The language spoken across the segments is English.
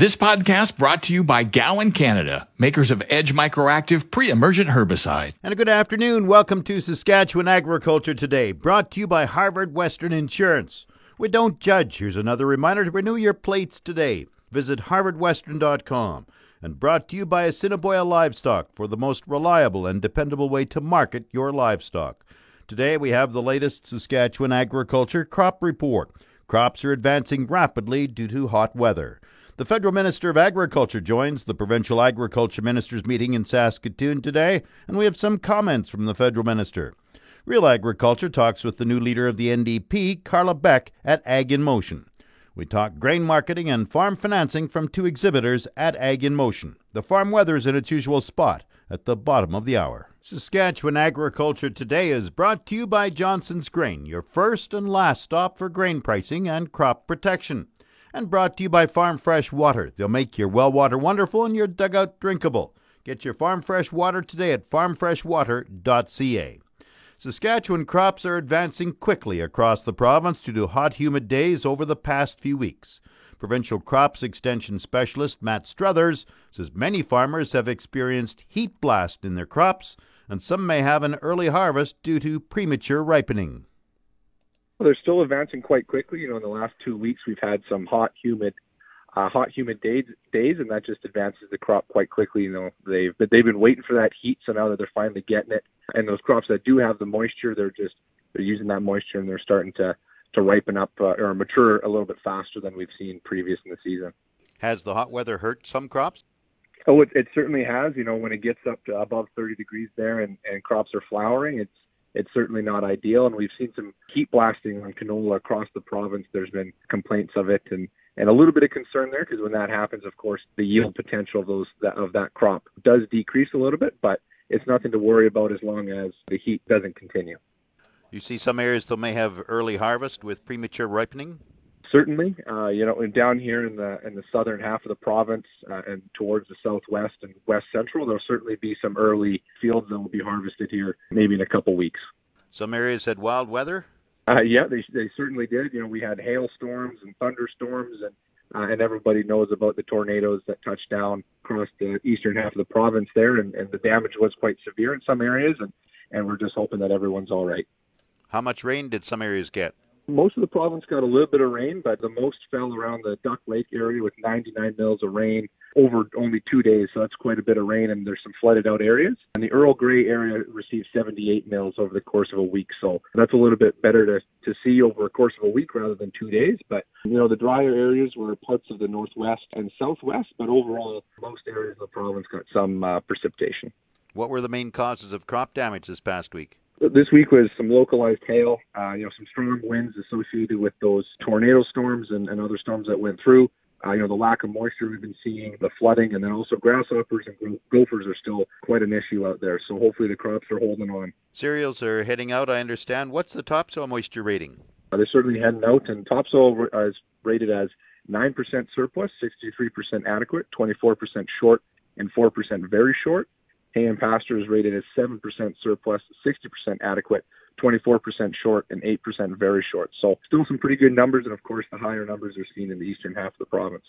This podcast brought to you by Gowan Canada, makers of Edge Microactive pre-emergent herbicide. And a good afternoon. Welcome to Saskatchewan Agriculture Today, brought to you by Harvard Western Insurance. We don't judge. Here's another reminder to renew your plates today. Visit harvardwestern.com. And brought to you by Assiniboia Livestock for the most reliable and dependable way to market your livestock. Today we have the latest Saskatchewan agriculture crop report. Crops are advancing rapidly due to hot weather. The federal minister of agriculture joins the provincial agriculture ministers meeting in Saskatoon today, and we have some comments from the federal minister. Real Agriculture talks with the new leader of the NDP, Carla Beck, at Ag in Motion. We talk grain marketing and farm financing from two exhibitors at Ag in Motion. The farm weather is in its usual spot at the bottom of the hour. Saskatchewan Agriculture Today is brought to you by Johnson's Grain, your first and last stop for grain pricing and crop protection and brought to you by Farm Fresh Water. They'll make your well water wonderful and your dugout drinkable. Get your Farm Fresh Water today at farmfreshwater.ca. Saskatchewan crops are advancing quickly across the province due to hot, humid days over the past few weeks. Provincial Crops Extension Specialist Matt Struthers says many farmers have experienced heat blast in their crops, and some may have an early harvest due to premature ripening. Well, they're still advancing quite quickly. You know, in the last two weeks, we've had some hot, humid, uh, hot, humid days, days, and that just advances the crop quite quickly. You know, they've but they've been waiting for that heat, so now that they're finally getting it, and those crops that do have the moisture, they're just they're using that moisture and they're starting to to ripen up uh, or mature a little bit faster than we've seen previous in the season. Has the hot weather hurt some crops? Oh, it, it certainly has. You know, when it gets up to above 30 degrees there and, and crops are flowering, it's it's certainly not ideal. And we've seen some heat blasting on canola across the province. There's been complaints of it and, and a little bit of concern there because when that happens, of course, the yield potential of those of that crop does decrease a little bit, but it's nothing to worry about as long as the heat doesn't continue. You see some areas that may have early harvest with premature ripening certainly. Uh, you know, down here in the in the southern half of the province uh, and towards the southwest and west central, there'll certainly be some early fields that will be harvested here, maybe in a couple weeks. Some areas had wild weather. Uh, yeah, they they certainly did. You know, we had hailstorms and thunderstorms, and uh, and everybody knows about the tornadoes that touched down across the eastern half of the province there, and, and the damage was quite severe in some areas, and and we're just hoping that everyone's all right. How much rain did some areas get? Most of the province got a little bit of rain, but the most fell around the Duck Lake area with 99 mils of rain over only two days. So that's quite a bit of rain, and there's some flooded out areas. And the Earl Grey area received 78 mils over the course of a week. So that's a little bit better to, to see over a course of a week rather than two days. But, you know, the drier areas were parts of the northwest and southwest, but overall, most areas of the province got some uh, precipitation. What were the main causes of crop damage this past week? This week was some localized hail, uh, you know, some strong winds associated with those tornado storms and, and other storms that went through. Uh, you know, the lack of moisture we've been seeing, the flooding, and then also grasshoppers and gophers are still quite an issue out there. So hopefully the crops are holding on. Cereals are heading out, I understand. What's the topsoil moisture rating? Uh, they're certainly heading out, and topsoil is rated as 9% surplus, 63% adequate, 24% short, and 4% very short. Hay and pasture is rated as 7% surplus, 60% adequate, 24% short, and 8% very short. So still some pretty good numbers, and of course the higher numbers are seen in the eastern half of the province.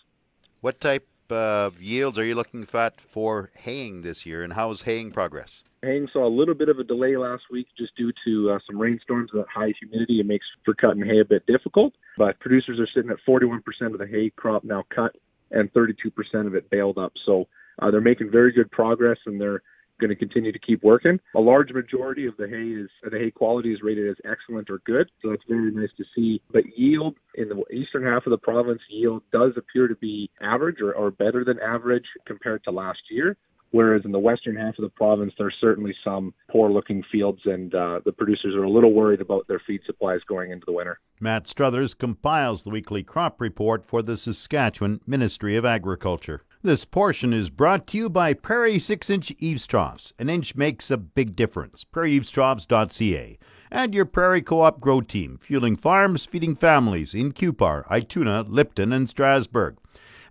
What type of yields are you looking at for haying this year, and how is haying progress? Haying saw a little bit of a delay last week just due to uh, some rainstorms and that high humidity. It makes for cutting hay a bit difficult, but producers are sitting at 41% of the hay crop now cut and 32% of it baled up. So uh, they're making very good progress, and they're going to continue to keep working. A large majority of the hay is the hay quality is rated as excellent or good, so that's very nice to see. But yield in the eastern half of the province, yield does appear to be average or, or better than average compared to last year. Whereas in the western half of the province, there's certainly some poor looking fields, and uh, the producers are a little worried about their feed supplies going into the winter. Matt Struthers compiles the weekly crop report for the Saskatchewan Ministry of Agriculture. This portion is brought to you by Prairie 6 inch eaves troughs. An inch makes a big difference. PrairieEavesTroughs.ca. And your Prairie Co op Grow Team, fueling farms, feeding families in Cupar, Ituna, Lipton, and Strasbourg.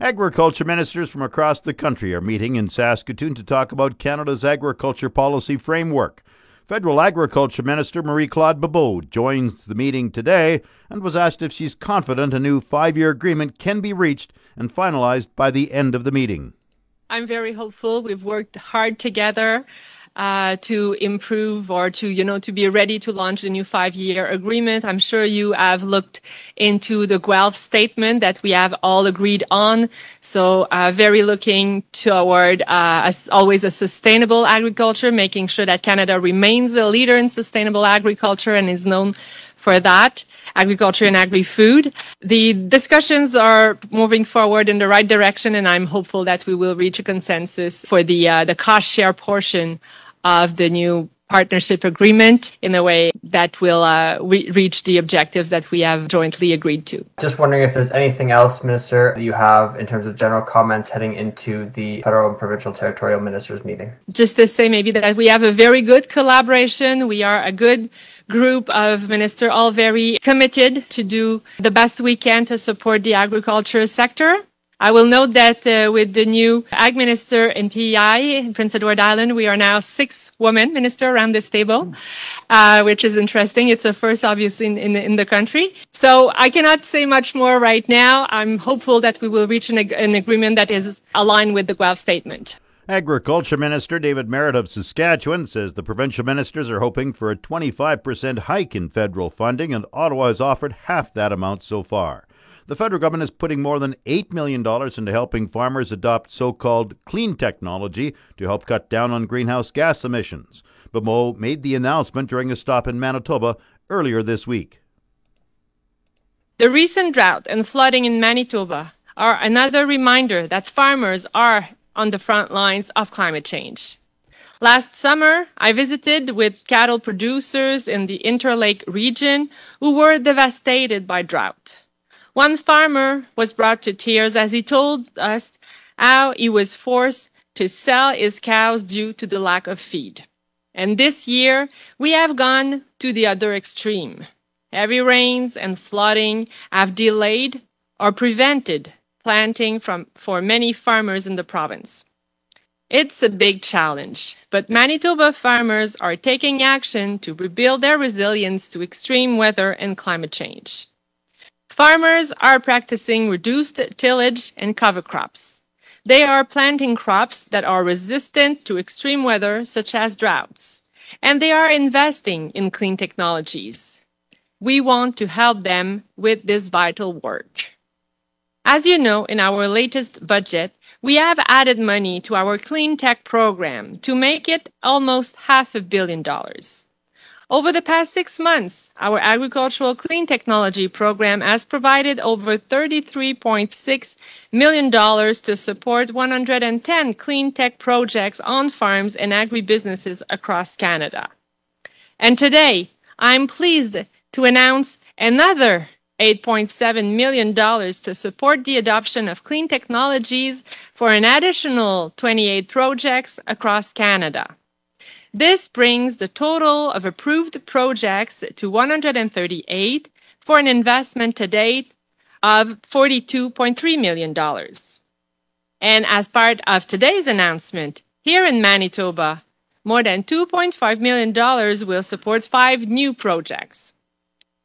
Agriculture ministers from across the country are meeting in Saskatoon to talk about Canada's agriculture policy framework. Federal Agriculture Minister Marie Claude Bibeau joins the meeting today and was asked if she's confident a new five year agreement can be reached and finalized by the end of the meeting. I'm very hopeful. We've worked hard together to improve or to, you know, to be ready to launch the new five-year agreement. I'm sure you have looked into the Guelph statement that we have all agreed on. So, uh, very looking toward, uh, as always, a sustainable agriculture, making sure that Canada remains a leader in sustainable agriculture and is known for that agriculture and agri-food. The discussions are moving forward in the right direction, and I'm hopeful that we will reach a consensus for the uh, the cost share portion of the new partnership agreement in a way that will uh, re- reach the objectives that we have jointly agreed to. Just wondering if there's anything else, Minister, you have in terms of general comments heading into the federal and provincial territorial ministers meeting. Just to say maybe that we have a very good collaboration. We are a good group of ministers all very committed to do the best we can to support the agriculture sector. I will note that uh, with the new ag minister in PEI, in Prince Edward Island, we are now six women minister around this table, uh, which is interesting. It's a first, obviously, in, in, in, the country. So I cannot say much more right now. I'm hopeful that we will reach an, an agreement that is aligned with the Guelph statement. Agriculture Minister David Marit of Saskatchewan says the provincial ministers are hoping for a 25% hike in federal funding, and Ottawa has offered half that amount so far. The federal government is putting more than $8 million into helping farmers adopt so called clean technology to help cut down on greenhouse gas emissions. Bibeau made the announcement during a stop in Manitoba earlier this week. The recent drought and flooding in Manitoba are another reminder that farmers are on the front lines of climate change. Last summer, I visited with cattle producers in the Interlake region who were devastated by drought. One farmer was brought to tears as he told us how he was forced to sell his cows due to the lack of feed. And this year, we have gone to the other extreme. Heavy rains and flooding have delayed or prevented planting from, for many farmers in the province. It's a big challenge, but Manitoba farmers are taking action to rebuild their resilience to extreme weather and climate change. Farmers are practicing reduced tillage and cover crops. They are planting crops that are resistant to extreme weather, such as droughts, and they are investing in clean technologies. We want to help them with this vital work. As you know, in our latest budget, we have added money to our clean tech program to make it almost half a billion dollars. Over the past six months, our agricultural clean technology program has provided over $33.6 million to support 110 clean tech projects on farms and agribusinesses across Canada. And today, I'm pleased to announce another $8.7 million to support the adoption of clean technologies for an additional 28 projects across Canada. This brings the total of approved projects to 138 for an investment to date of $42.3 million. And as part of today's announcement, here in Manitoba, more than $2.5 million will support five new projects.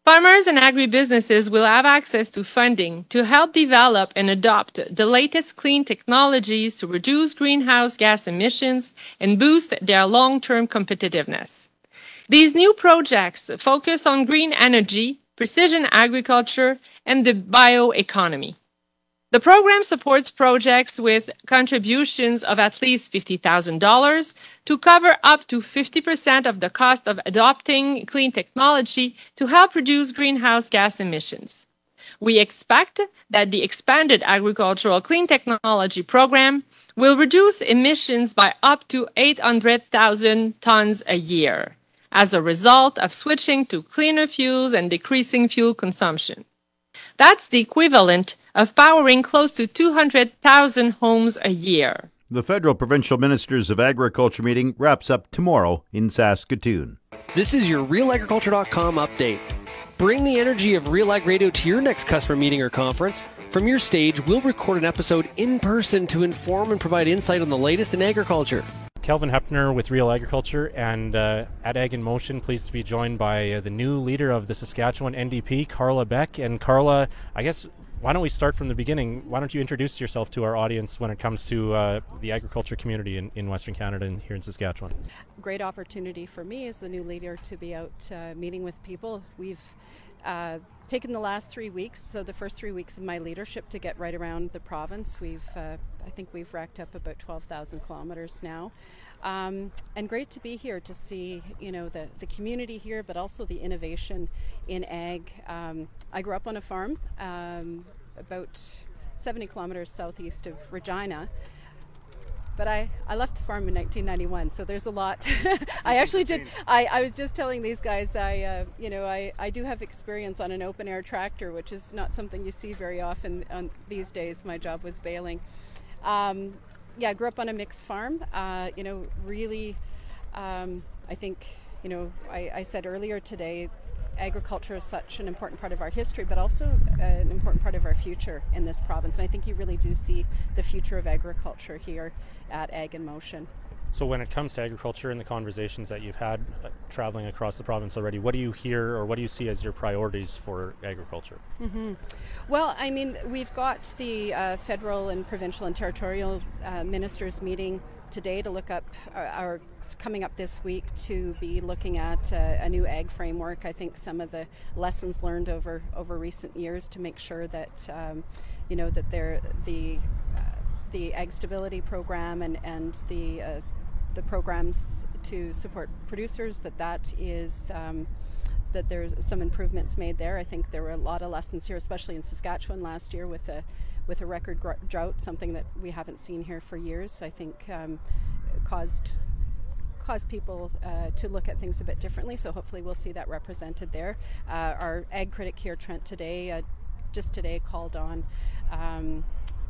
Farmers and agribusinesses will have access to funding to help develop and adopt the latest clean technologies to reduce greenhouse gas emissions and boost their long-term competitiveness. These new projects focus on green energy, precision agriculture, and the bioeconomy. The program supports projects with contributions of at least $50,000 to cover up to 50% of the cost of adopting clean technology to help reduce greenhouse gas emissions. We expect that the expanded agricultural clean technology program will reduce emissions by up to 800,000 tons a year as a result of switching to cleaner fuels and decreasing fuel consumption. That's the equivalent of powering close to 200,000 homes a year. The federal provincial ministers of agriculture meeting wraps up tomorrow in Saskatoon. This is your realagriculture.com update. Bring the energy of Real Ag Radio to your next customer meeting or conference. From your stage, we'll record an episode in person to inform and provide insight on the latest in agriculture. Kelvin Heppner with Real Agriculture and uh, at Ag in Motion, pleased to be joined by uh, the new leader of the Saskatchewan NDP, Carla Beck. And Carla, I guess why don't we start from the beginning? Why don't you introduce yourself to our audience when it comes to uh, the agriculture community in, in Western Canada and here in Saskatchewan? Great opportunity for me as the new leader to be out uh, meeting with people. We've uh, taken the last three weeks, so the first three weeks of my leadership, to get right around the province. We've, uh, I think, we've racked up about 12,000 kilometers now, um, and great to be here to see, you know, the the community here, but also the innovation in ag. Um, I grew up on a farm um, about 70 kilometers southeast of Regina but I, I left the farm in 1991 so there's a lot. I actually did I, I was just telling these guys i uh, you know I, I do have experience on an open air tractor which is not something you see very often on these days. My job was baling. Um, yeah i grew up on a mixed farm uh, you know really um, i think you know I, I said earlier today agriculture is such an important part of our history, but also uh, an important part of our future in this province. And I think you really do see the future of agriculture here at Ag in Motion. So, when it comes to agriculture and the conversations that you've had uh, traveling across the province already, what do you hear or what do you see as your priorities for agriculture? Mm-hmm. Well, I mean, we've got the uh, federal and provincial and territorial uh, ministers meeting today to look up, our, coming up this week to be looking at uh, a new ag framework. I think some of the lessons learned over over recent years to make sure that um, you know that they're the uh, the ag stability program and and the uh, the programs to support producers that that is. Um, that there's some improvements made there. I think there were a lot of lessons here, especially in Saskatchewan last year with the with a record drought, something that we haven't seen here for years. I think um, caused caused people uh, to look at things a bit differently. So hopefully we'll see that represented there. Uh, our ag critic here, Trent, today, uh, just today, called on. Um,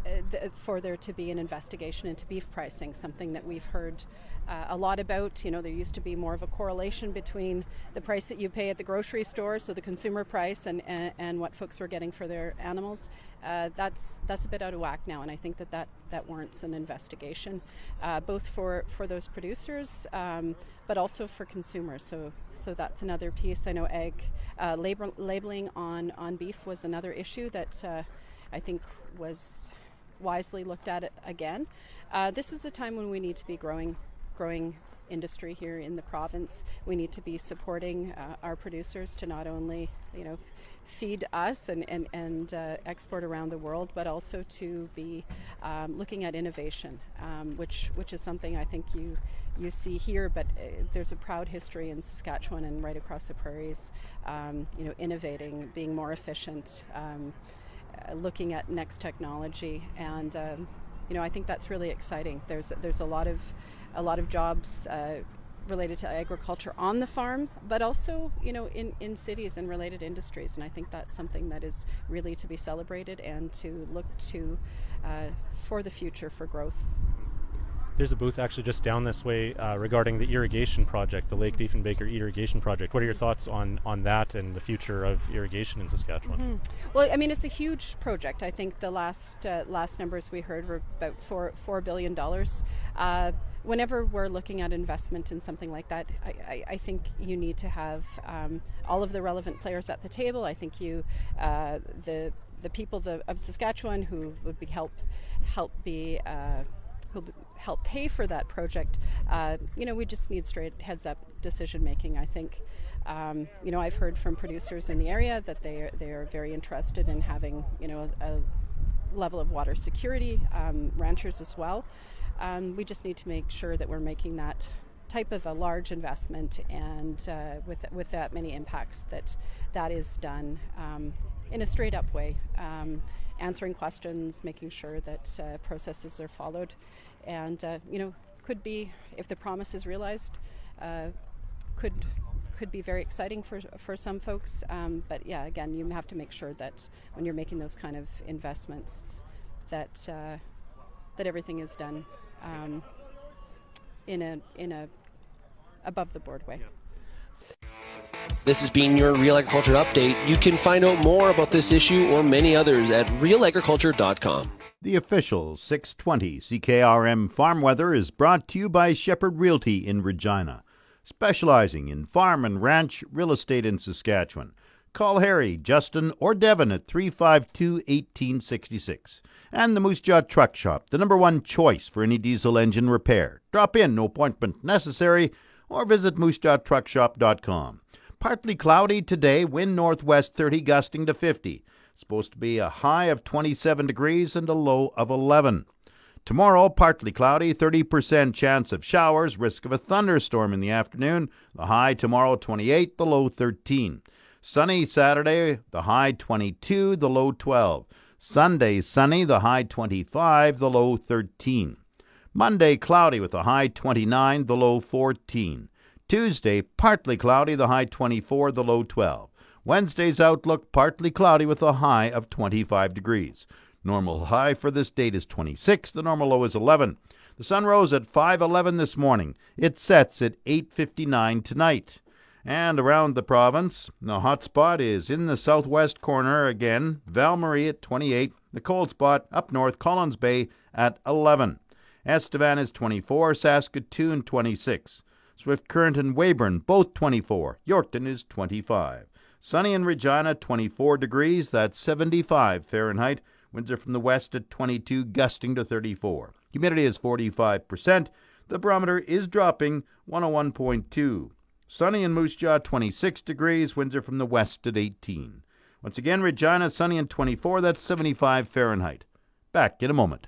uh, for there to be an investigation into beef pricing, something that we've heard uh, a lot about. You know, there used to be more of a correlation between the price that you pay at the grocery store, so the consumer price, and, and, and what folks were getting for their animals. Uh, that's that's a bit out of whack now, and I think that that, that warrants an investigation, uh, both for, for those producers, um, but also for consumers. So so that's another piece. I know egg uh, label, labeling on on beef was another issue that uh, I think was wisely looked at it again. Uh, this is a time when we need to be growing growing industry here in the province. We need to be supporting uh, our producers to not only, you know, feed us and, and, and uh, export around the world, but also to be um, looking at innovation, um, which, which is something I think you, you see here, but uh, there's a proud history in Saskatchewan and right across the prairies, um, you know, innovating, being more efficient, um, uh, looking at next technology and um, you know, I think that's really exciting. There's there's a lot of a lot of jobs uh, related to agriculture on the farm, but also you know in in cities and related industries. And I think that's something that is really to be celebrated and to look to uh, for the future for growth. There's a booth actually just down this way uh, regarding the irrigation project, the Lake Diefenbaker irrigation project. What are your thoughts on, on that and the future of irrigation in Saskatchewan? Mm-hmm. Well, I mean, it's a huge project. I think the last uh, last numbers we heard were about four four billion dollars. Uh, whenever we're looking at investment in something like that, I, I, I think you need to have um, all of the relevant players at the table. I think you uh, the the people of Saskatchewan who would be help help be uh, help pay for that project, uh, you know, we just need straight heads up decision making. I think, um, you know, I've heard from producers in the area that they are, they are very interested in having, you know, a, level of water security, um, ranchers as well. Um, we just need to make sure that we're making that type of a large investment and uh, with with that many impacts that that is done um, in a straight up way, um, answering questions, making sure that uh, processes are followed, and uh, you know could be if the promise is realized, uh, could could be very exciting for for some folks. Um, but yeah, again, you have to make sure that when you're making those kind of investments, that uh, that everything is done um, in a in a above the board way. This has been your Real Agriculture Update. You can find out more about this issue or many others at realagriculture.com. The official 620 CKRM farm weather is brought to you by Shepherd Realty in Regina, specializing in farm and ranch real estate in Saskatchewan. Call Harry, Justin, or Devin at 352 1866. And the Moose Jaw Truck Shop, the number one choice for any diesel engine repair. Drop in, no appointment necessary, or visit moosejawtruckshop.com. Partly cloudy today, wind northwest 30 gusting to 50. Supposed to be a high of 27 degrees and a low of 11. Tomorrow, partly cloudy, 30% chance of showers, risk of a thunderstorm in the afternoon. The high tomorrow 28, the low 13. Sunny Saturday, the high 22, the low 12. Sunday sunny, the high 25, the low 13. Monday cloudy with a high 29, the low 14. Tuesday partly cloudy, the high 24, the low 12. Wednesday's outlook partly cloudy with a high of 25 degrees. Normal high for this date is 26, the normal low is 11. The sun rose at 5:11 this morning. It sets at 8:59 tonight. And around the province, the hot spot is in the southwest corner again, Val Marie at 28, the cold spot up north Collins Bay at 11. Estevan is 24, Saskatoon 26. Swift Current and Weyburn both 24. Yorkton is 25. Sunny in Regina, 24 degrees, that's 75 Fahrenheit. Winds are from the west at 22, gusting to 34. Humidity is 45%. The barometer is dropping 101.2. Sunny in Moose Jaw, 26 degrees. Winds are from the west at 18. Once again, Regina, sunny and 24, that's 75 Fahrenheit. Back in a moment.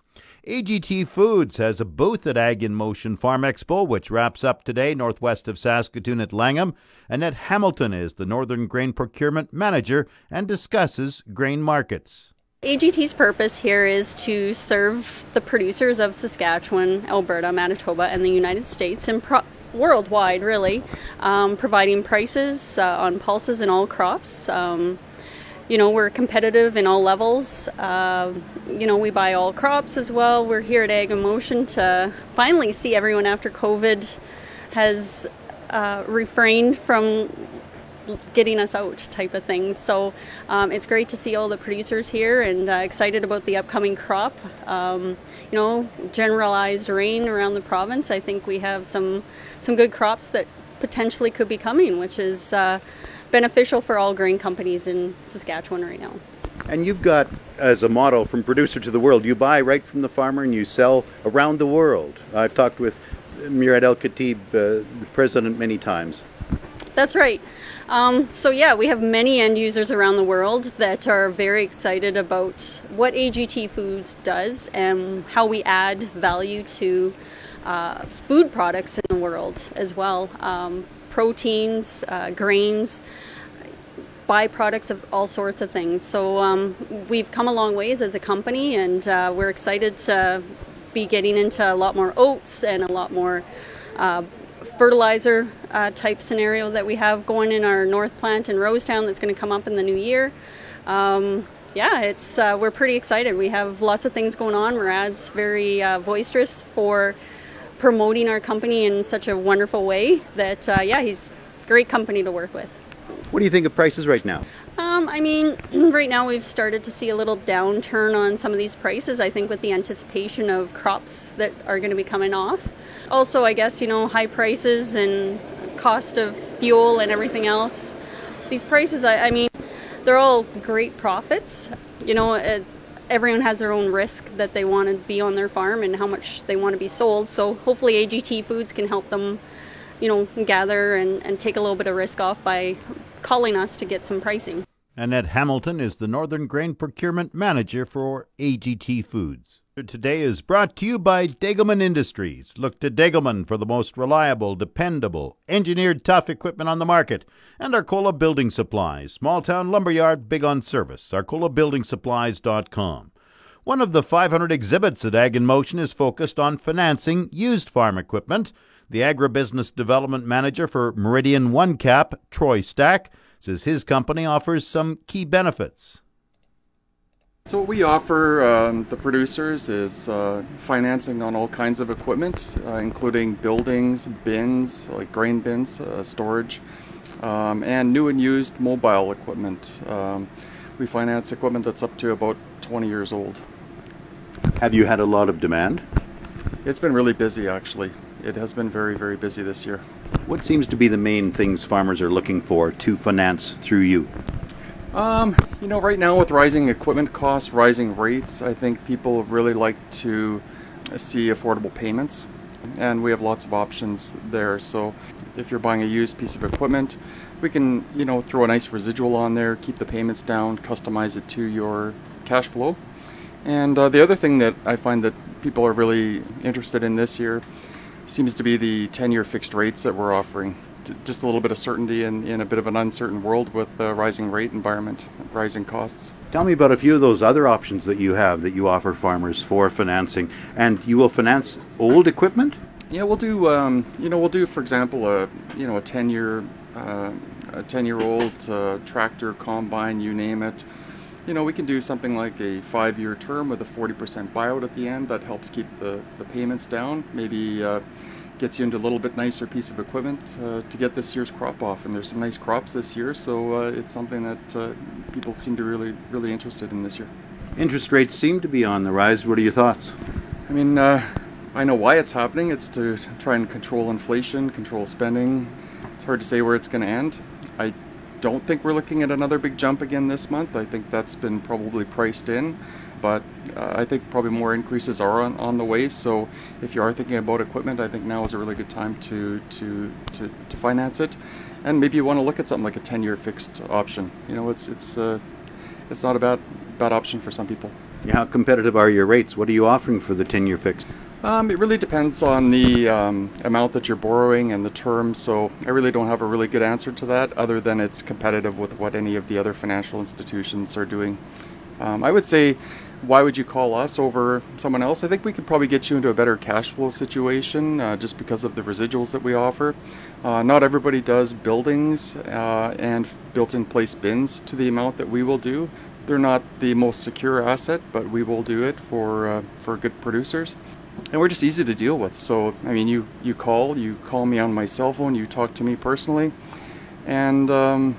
AGT Foods has a booth at Ag in Motion Farm Expo, which wraps up today northwest of Saskatoon at Langham. Annette Hamilton is the Northern Grain Procurement Manager and discusses grain markets. AGT's purpose here is to serve the producers of Saskatchewan, Alberta, Manitoba, and the United States and pro- worldwide, really, um, providing prices uh, on pulses and all crops. Um, you know, we're competitive in all levels. Uh, you know, we buy all crops as well. We're here at Ag in Motion to finally see everyone after COVID has uh, refrained from getting us out type of things. So um, it's great to see all the producers here and uh, excited about the upcoming crop. Um, you know, generalized rain around the province. I think we have some some good crops that potentially could be coming, which is uh, beneficial for all grain companies in Saskatchewan right now. And you've got, as a model from producer to the world, you buy right from the farmer and you sell around the world. I've talked with Murad Al-Katib, uh, the president, many times. That's right. Um, so, yeah, we have many end users around the world that are very excited about what AGT Foods does and how we add value to uh, food products in the world as well. Um, proteins, uh, grains, byproducts of all sorts of things. So um, we've come a long ways as a company, and uh, we're excited to be getting into a lot more oats and a lot more uh, fertilizer uh, type scenario that we have going in our north plant in Rosetown that's going to come up in the new year. Um, yeah, it's uh, we're pretty excited. We have lots of things going on. Murad's very uh, boisterous for promoting our company in such a wonderful way that uh, yeah, he's great company to work with. What do you think of prices right now? Um, I mean, right now we've started to see a little downturn on some of these prices. I think with the anticipation of crops that are going to be coming off. Also, I guess you know high prices and cost of fuel and everything else. These prices, I, I mean, they're all great profits. You know, it, everyone has their own risk that they want to be on their farm and how much they want to be sold. So hopefully AGT Foods can help them, you know, gather and, and take a little bit of risk off by calling us to get some pricing. Annette Hamilton is the Northern Grain Procurement Manager for AGT Foods. Today is brought to you by Degelman Industries. Look to Degelman for the most reliable, dependable, engineered tough equipment on the market. And Arcola Building Supplies, small town lumberyard, big on service. ArcolaBuildingSupplies.com. One of the 500 exhibits at Ag in Motion is focused on financing used farm equipment. The Agribusiness Development Manager for Meridian OneCap, Troy Stack, says his company offers some key benefits. So what we offer um, the producers is uh, financing on all kinds of equipment, uh, including buildings, bins, like grain bins, uh, storage, um, and new and used mobile equipment. Um, we finance equipment that's up to about 20 years old. Have you had a lot of demand? It's been really busy, actually. It has been very, very busy this year. What seems to be the main things farmers are looking for to finance through you? Um, you know, right now with rising equipment costs, rising rates, I think people really like to see affordable payments. And we have lots of options there. So if you're buying a used piece of equipment, we can, you know, throw a nice residual on there, keep the payments down, customize it to your cash flow. And uh, the other thing that I find that people are really interested in this year seems to be the 10 year fixed rates that we're offering just a little bit of certainty in, in a bit of an uncertain world with the rising rate environment, rising costs. Tell me about a few of those other options that you have that you offer farmers for financing. And you will finance old equipment? Yeah, we'll do. Um, you know, we'll do, for example, a you know a ten year uh, a ten year old uh, tractor, combine, you name it. You know, we can do something like a five year term with a forty percent buyout at the end. That helps keep the the payments down. Maybe. Uh, gets you into a little bit nicer piece of equipment uh, to get this year's crop off. And there's some nice crops this year, so uh, it's something that uh, people seem to really, really interested in this year. Interest rates seem to be on the rise. What are your thoughts? I mean, uh, I know why it's happening. It's to try and control inflation, control spending. It's hard to say where it's going to end. I don't think we're looking at another big jump again this month. I think that's been probably priced in but uh, I think probably more increases are on, on the way. So if you are thinking about equipment, I think now is a really good time to to, to, to finance it, and maybe you want to look at something like a 10-year fixed option. You know, it's it's uh, it's not a bad bad option for some people. How competitive are your rates? What are you offering for the 10-year fixed? Um, it really depends on the um, amount that you're borrowing and the term. So I really don't have a really good answer to that, other than it's competitive with what any of the other financial institutions are doing. Um, I would say why would you call us over someone else? I think we could probably get you into a better cash flow situation uh, just because of the residuals that we offer. Uh, not everybody does buildings uh, and built in place bins to the amount that we will do. They're not the most secure asset, but we will do it for, uh, for good producers. And we're just easy to deal with. So, I mean, you, you call, you call me on my cell phone, you talk to me personally, and um,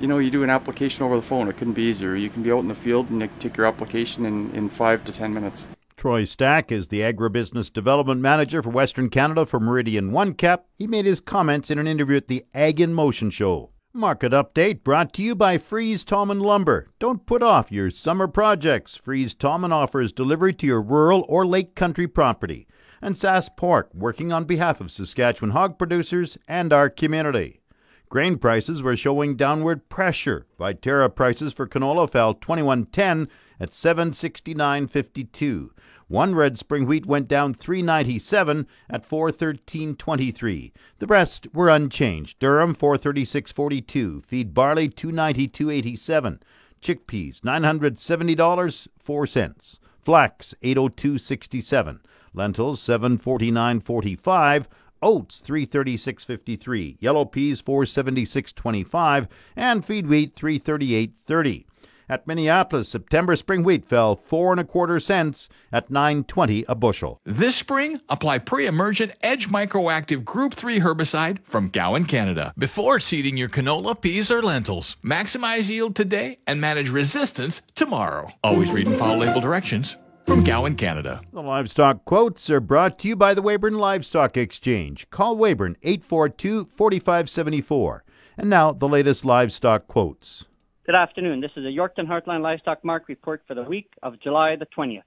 you know, you do an application over the phone. It couldn't be easier. You can be out in the field and take your application in, in five to ten minutes. Troy Stack is the Agribusiness Development Manager for Western Canada for Meridian OneCap. He made his comments in an interview at the Ag in Motion show. Market update brought to you by Fries Tallman Lumber. Don't put off your summer projects. Fries Tallman offers delivery to your rural or lake country property. And Sask Pork, working on behalf of Saskatchewan hog producers and our community. Grain prices were showing downward pressure. Viterra prices for canola fell 21.10 at 769.52. One red spring wheat went down 397 at 413.23. The rest were unchanged. Durum 436.42. Feed barley 292.87. Chickpeas $970 4 cents. Flax 802.67. Lentils 749.45 oats 336.53, yellow peas 476.25, and feed wheat 338.30. At Minneapolis, September spring wheat fell four and a quarter cents at 9.20 a bushel. This spring, apply pre-emergent Edge Microactive Group 3 herbicide from Gowan, Canada, before seeding your canola, peas, or lentils. Maximize yield today and manage resistance tomorrow. Always read and follow label directions from Gowan, Canada. The livestock quotes are brought to you by the Weyburn Livestock Exchange. Call Weyburn 842 4574. And now, the latest livestock quotes. Good afternoon. This is a Yorkton Heartland Livestock Market report for the week of July the 20th.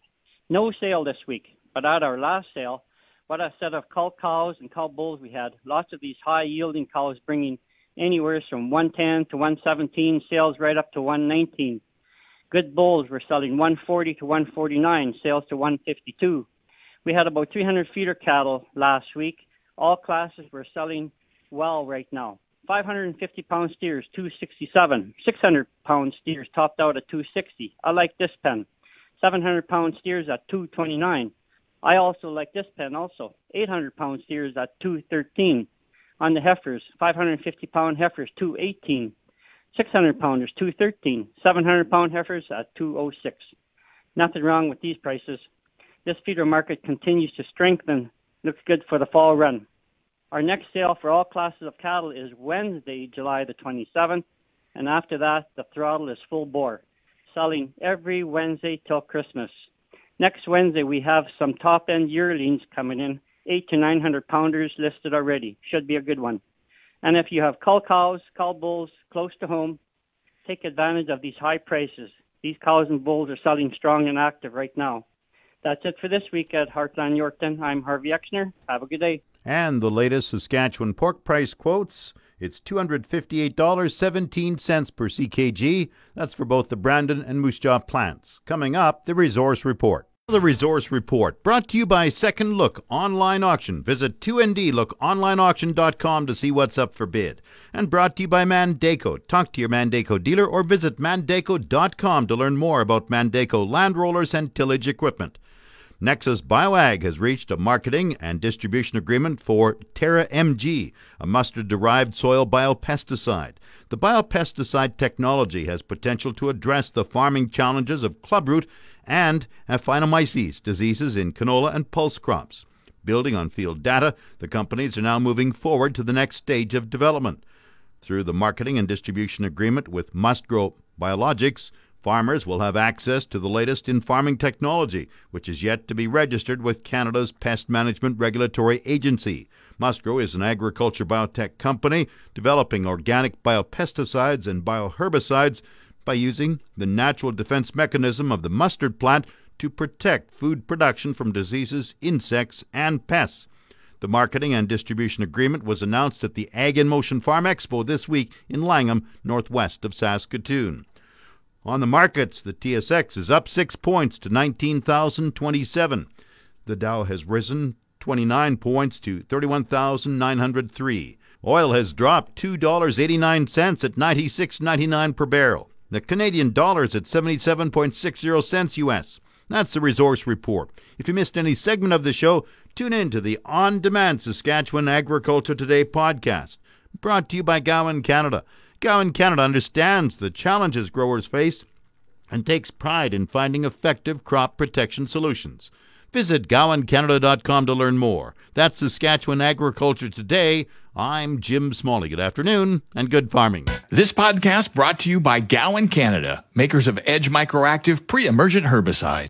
No sale this week, but at our last sale, what a set of cull cows and cull bulls we had. Lots of these high yielding cows bringing anywhere from 110 to 117, sales right up to 119. Good bulls were selling 140 to 149, sales to 152. We had about 300 feeder cattle last week. All classes were selling well right now. 550 pound steers, 267. 600 pound steers topped out at 260. I like this pen. 700 pound steers at 229. I also like this pen also. 800 pound steers at 213. On the heifers, 550 pound heifers, 218. 600 pounders 213, 700 pound heifers at 206. Nothing wrong with these prices. This feeder market continues to strengthen. Looks good for the fall run. Our next sale for all classes of cattle is Wednesday, July the 27th, and after that, the throttle is full bore, selling every Wednesday till Christmas. Next Wednesday, we have some top end yearlings coming in, eight to 900 pounders listed already. Should be a good one. And if you have cull cows, cull bulls close to home, take advantage of these high prices. These cows and bulls are selling strong and active right now. That's it for this week at Heartland Yorkton. I'm Harvey Exner. Have a good day. And the latest Saskatchewan pork price quotes. It's $258.17 per CKG. That's for both the Brandon and Moose Jaw plants. Coming up, the resource report. The Resource Report, brought to you by Second Look Online Auction. Visit 2ndlookonlineauction.com to see what's up for bid. And brought to you by Mandako. Talk to your Mandako dealer or visit mandako.com to learn more about Mandako land rollers and tillage equipment. Nexus BioAg has reached a marketing and distribution agreement for Terra MG, a mustard derived soil biopesticide. The biopesticide technology has potential to address the farming challenges of clubroot and aphanomyces diseases in canola and pulse crops. Building on field data, the companies are now moving forward to the next stage of development. Through the marketing and distribution agreement with MustGrow Biologics, Farmers will have access to the latest in farming technology, which is yet to be registered with Canada's Pest Management Regulatory Agency. MustGrow is an agriculture biotech company developing organic biopesticides and bioherbicides by using the natural defense mechanism of the mustard plant to protect food production from diseases, insects, and pests. The marketing and distribution agreement was announced at the Ag in Motion Farm Expo this week in Langham, northwest of Saskatoon. On the markets, the TSX is up six points to 19,027. The Dow has risen 29 points to 31,903. Oil has dropped $2.89 at 96.99 per barrel. The Canadian dollar is at 77.60 cents US. That's the resource report. If you missed any segment of the show, tune in to the On Demand Saskatchewan Agriculture Today podcast, brought to you by Gowan Canada. Gowan Canada understands the challenges growers face and takes pride in finding effective crop protection solutions. Visit GowanCanada.com to learn more. That's Saskatchewan Agriculture Today. I'm Jim Smalley. Good afternoon and good farming. This podcast brought to you by Gowan Canada, makers of Edge Microactive pre-emergent herbicide.